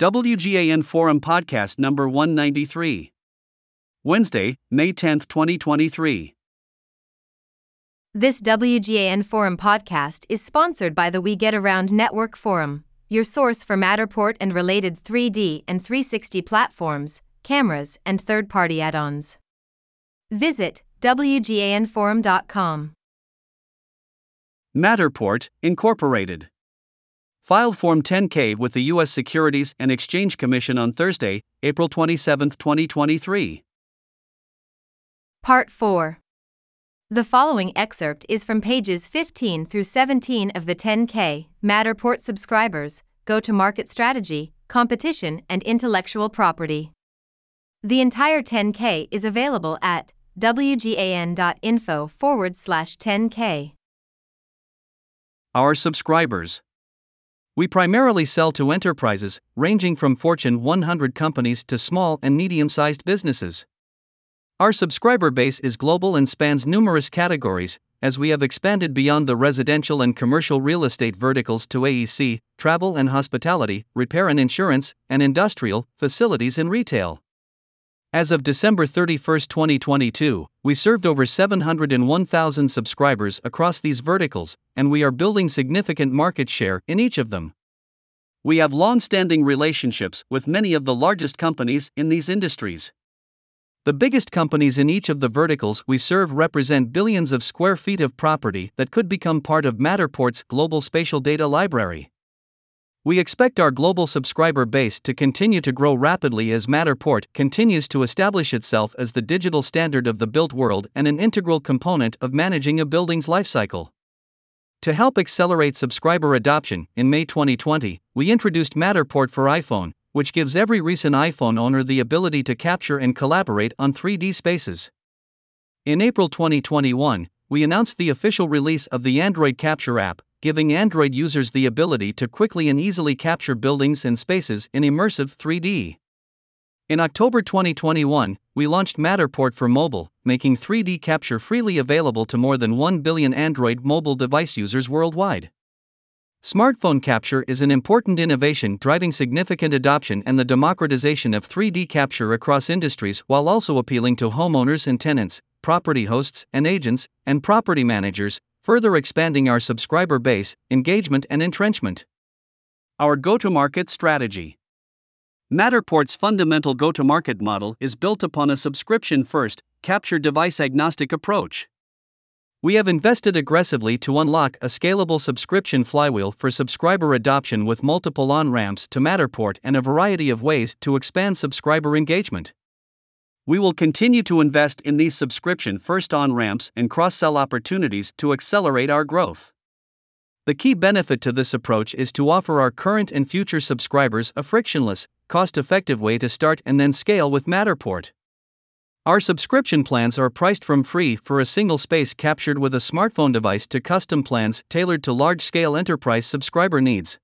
WGAN Forum Podcast number 193. Wednesday, May 10, 2023. This WGAN Forum podcast is sponsored by the We Get Around Network Forum, your source for Matterport and related 3D and 360 platforms, cameras, and third party add ons. Visit WGANForum.com. Matterport, Incorporated. Filed Form 10K with the U.S. Securities and Exchange Commission on Thursday, April 27, 2023. Part 4. The following excerpt is from pages 15 through 17 of the 10K Matterport subscribers, go to market strategy, competition, and intellectual property. The entire 10K is available at wgan.info forward slash 10K. Our subscribers. We primarily sell to enterprises, ranging from Fortune 100 companies to small and medium sized businesses. Our subscriber base is global and spans numerous categories, as we have expanded beyond the residential and commercial real estate verticals to AEC, travel and hospitality, repair and insurance, and industrial, facilities and retail. As of December 31, 2022, we served over 701,000 subscribers across these verticals, and we are building significant market share in each of them. We have long standing relationships with many of the largest companies in these industries. The biggest companies in each of the verticals we serve represent billions of square feet of property that could become part of Matterport's global spatial data library. We expect our global subscriber base to continue to grow rapidly as Matterport continues to establish itself as the digital standard of the built world and an integral component of managing a building's lifecycle. To help accelerate subscriber adoption, in May 2020, we introduced Matterport for iPhone, which gives every recent iPhone owner the ability to capture and collaborate on 3D spaces. In April 2021, we announced the official release of the Android Capture app, giving Android users the ability to quickly and easily capture buildings and spaces in immersive 3D. In October 2021, we launched Matterport for mobile, making 3D capture freely available to more than 1 billion Android mobile device users worldwide. Smartphone capture is an important innovation driving significant adoption and the democratization of 3D capture across industries while also appealing to homeowners and tenants, property hosts and agents, and property managers, further expanding our subscriber base, engagement, and entrenchment. Our go to market strategy. Matterport's fundamental go to market model is built upon a subscription first, capture device agnostic approach. We have invested aggressively to unlock a scalable subscription flywheel for subscriber adoption with multiple on ramps to Matterport and a variety of ways to expand subscriber engagement. We will continue to invest in these subscription first on ramps and cross sell opportunities to accelerate our growth. The key benefit to this approach is to offer our current and future subscribers a frictionless, cost effective way to start and then scale with Matterport. Our subscription plans are priced from free for a single space captured with a smartphone device to custom plans tailored to large scale enterprise subscriber needs.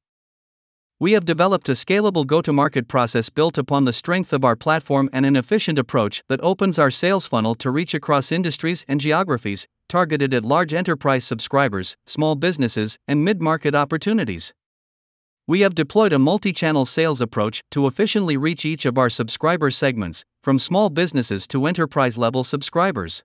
We have developed a scalable go to market process built upon the strength of our platform and an efficient approach that opens our sales funnel to reach across industries and geographies, targeted at large enterprise subscribers, small businesses, and mid market opportunities. We have deployed a multi channel sales approach to efficiently reach each of our subscriber segments, from small businesses to enterprise level subscribers.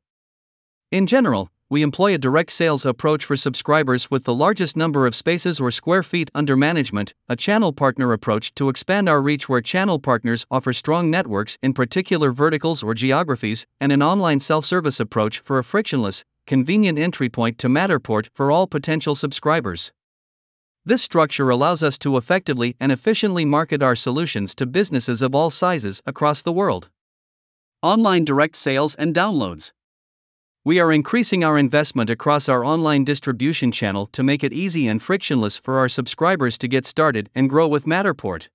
In general, we employ a direct sales approach for subscribers with the largest number of spaces or square feet under management, a channel partner approach to expand our reach where channel partners offer strong networks in particular verticals or geographies, and an online self service approach for a frictionless, convenient entry point to Matterport for all potential subscribers. This structure allows us to effectively and efficiently market our solutions to businesses of all sizes across the world. Online direct sales and downloads. We are increasing our investment across our online distribution channel to make it easy and frictionless for our subscribers to get started and grow with Matterport.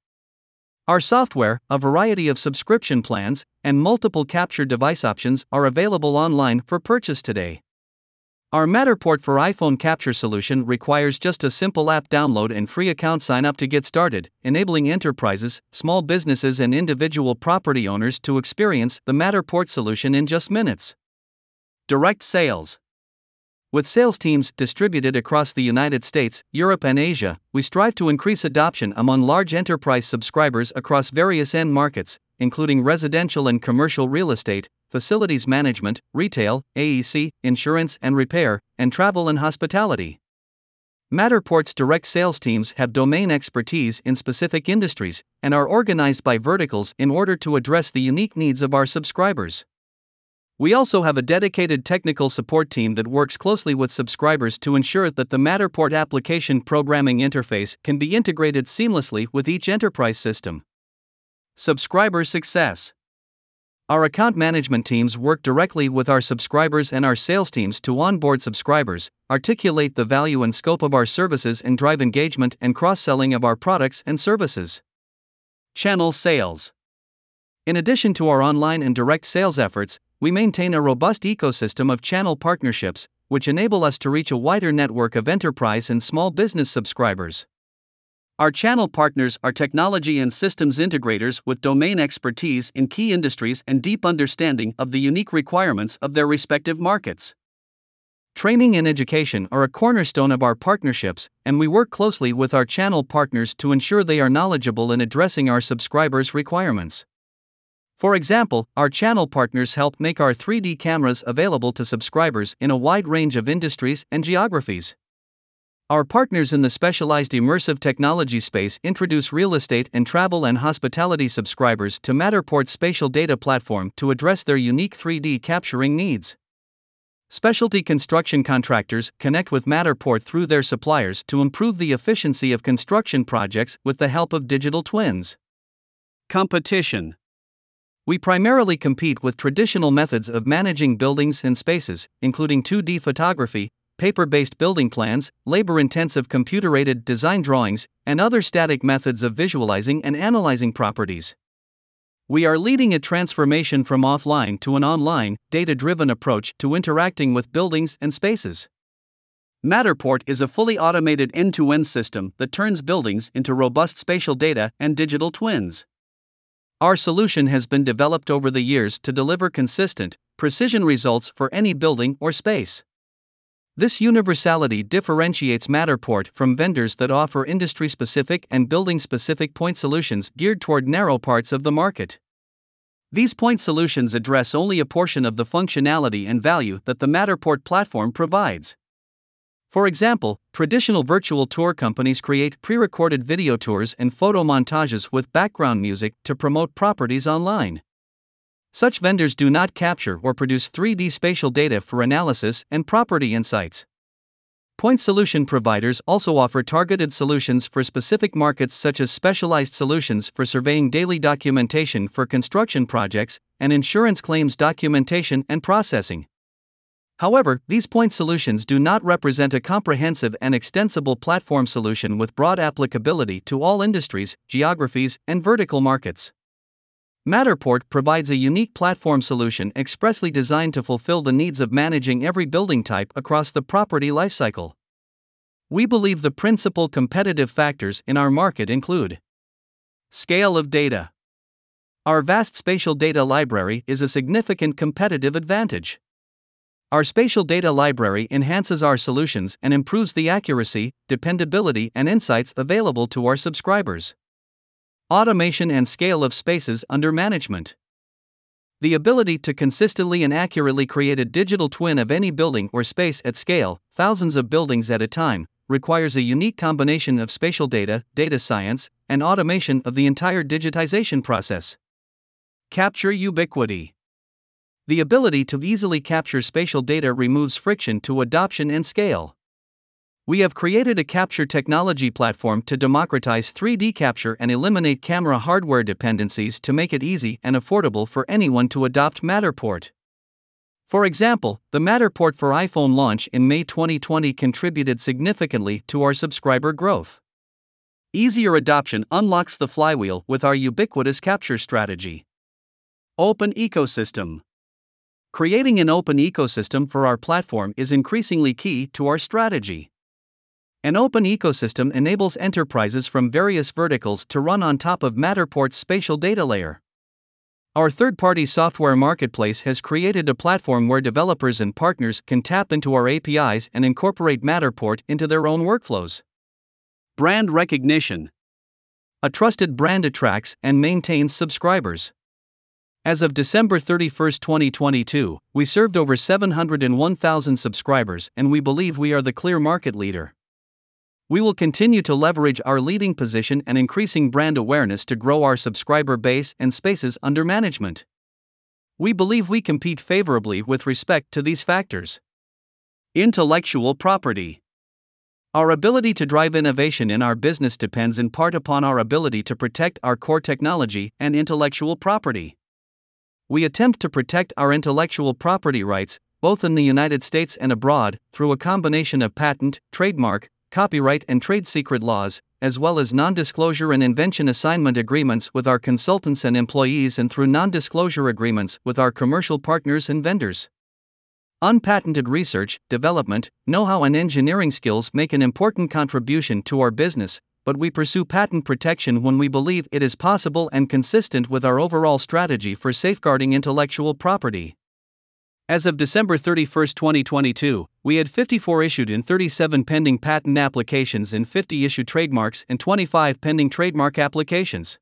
Our software, a variety of subscription plans, and multiple capture device options are available online for purchase today. Our Matterport for iPhone capture solution requires just a simple app download and free account sign up to get started, enabling enterprises, small businesses, and individual property owners to experience the Matterport solution in just minutes. Direct sales. With sales teams distributed across the United States, Europe, and Asia, we strive to increase adoption among large enterprise subscribers across various end markets, including residential and commercial real estate, facilities management, retail, AEC, insurance and repair, and travel and hospitality. Matterport's direct sales teams have domain expertise in specific industries and are organized by verticals in order to address the unique needs of our subscribers. We also have a dedicated technical support team that works closely with subscribers to ensure that the Matterport application programming interface can be integrated seamlessly with each enterprise system. Subscriber Success Our account management teams work directly with our subscribers and our sales teams to onboard subscribers, articulate the value and scope of our services, and drive engagement and cross selling of our products and services. Channel Sales In addition to our online and direct sales efforts, we maintain a robust ecosystem of channel partnerships, which enable us to reach a wider network of enterprise and small business subscribers. Our channel partners are technology and systems integrators with domain expertise in key industries and deep understanding of the unique requirements of their respective markets. Training and education are a cornerstone of our partnerships, and we work closely with our channel partners to ensure they are knowledgeable in addressing our subscribers' requirements. For example, our channel partners help make our 3D cameras available to subscribers in a wide range of industries and geographies. Our partners in the specialized immersive technology space introduce real estate and travel and hospitality subscribers to Matterport's spatial data platform to address their unique 3D capturing needs. Specialty construction contractors connect with Matterport through their suppliers to improve the efficiency of construction projects with the help of digital twins. Competition we primarily compete with traditional methods of managing buildings and spaces, including 2D photography, paper based building plans, labor intensive computer aided design drawings, and other static methods of visualizing and analyzing properties. We are leading a transformation from offline to an online, data driven approach to interacting with buildings and spaces. Matterport is a fully automated end to end system that turns buildings into robust spatial data and digital twins. Our solution has been developed over the years to deliver consistent, precision results for any building or space. This universality differentiates Matterport from vendors that offer industry specific and building specific point solutions geared toward narrow parts of the market. These point solutions address only a portion of the functionality and value that the Matterport platform provides. For example, traditional virtual tour companies create pre recorded video tours and photo montages with background music to promote properties online. Such vendors do not capture or produce 3D spatial data for analysis and property insights. Point solution providers also offer targeted solutions for specific markets, such as specialized solutions for surveying daily documentation for construction projects and insurance claims documentation and processing. However, these point solutions do not represent a comprehensive and extensible platform solution with broad applicability to all industries, geographies, and vertical markets. Matterport provides a unique platform solution expressly designed to fulfill the needs of managing every building type across the property lifecycle. We believe the principal competitive factors in our market include Scale of data. Our vast spatial data library is a significant competitive advantage. Our spatial data library enhances our solutions and improves the accuracy, dependability, and insights available to our subscribers. Automation and scale of spaces under management. The ability to consistently and accurately create a digital twin of any building or space at scale, thousands of buildings at a time, requires a unique combination of spatial data, data science, and automation of the entire digitization process. Capture ubiquity. The ability to easily capture spatial data removes friction to adoption and scale. We have created a capture technology platform to democratize 3D capture and eliminate camera hardware dependencies to make it easy and affordable for anyone to adopt Matterport. For example, the Matterport for iPhone launch in May 2020 contributed significantly to our subscriber growth. Easier adoption unlocks the flywheel with our ubiquitous capture strategy. Open ecosystem. Creating an open ecosystem for our platform is increasingly key to our strategy. An open ecosystem enables enterprises from various verticals to run on top of Matterport's spatial data layer. Our third party software marketplace has created a platform where developers and partners can tap into our APIs and incorporate Matterport into their own workflows. Brand recognition. A trusted brand attracts and maintains subscribers. As of December 31, 2022, we served over 701,000 subscribers and we believe we are the clear market leader. We will continue to leverage our leading position and increasing brand awareness to grow our subscriber base and spaces under management. We believe we compete favorably with respect to these factors. Intellectual property. Our ability to drive innovation in our business depends in part upon our ability to protect our core technology and intellectual property. We attempt to protect our intellectual property rights, both in the United States and abroad, through a combination of patent, trademark, copyright and trade secret laws, as well as non disclosure and invention assignment agreements with our consultants and employees, and through non disclosure agreements with our commercial partners and vendors. Unpatented research, development, know how, and engineering skills make an important contribution to our business, but we pursue patent protection when we believe it is possible and consistent with our overall strategy for safeguarding intellectual property. As of December 31, 2022, we had 54 issued and 37 pending patent applications and 50 issued trademarks and 25 pending trademark applications.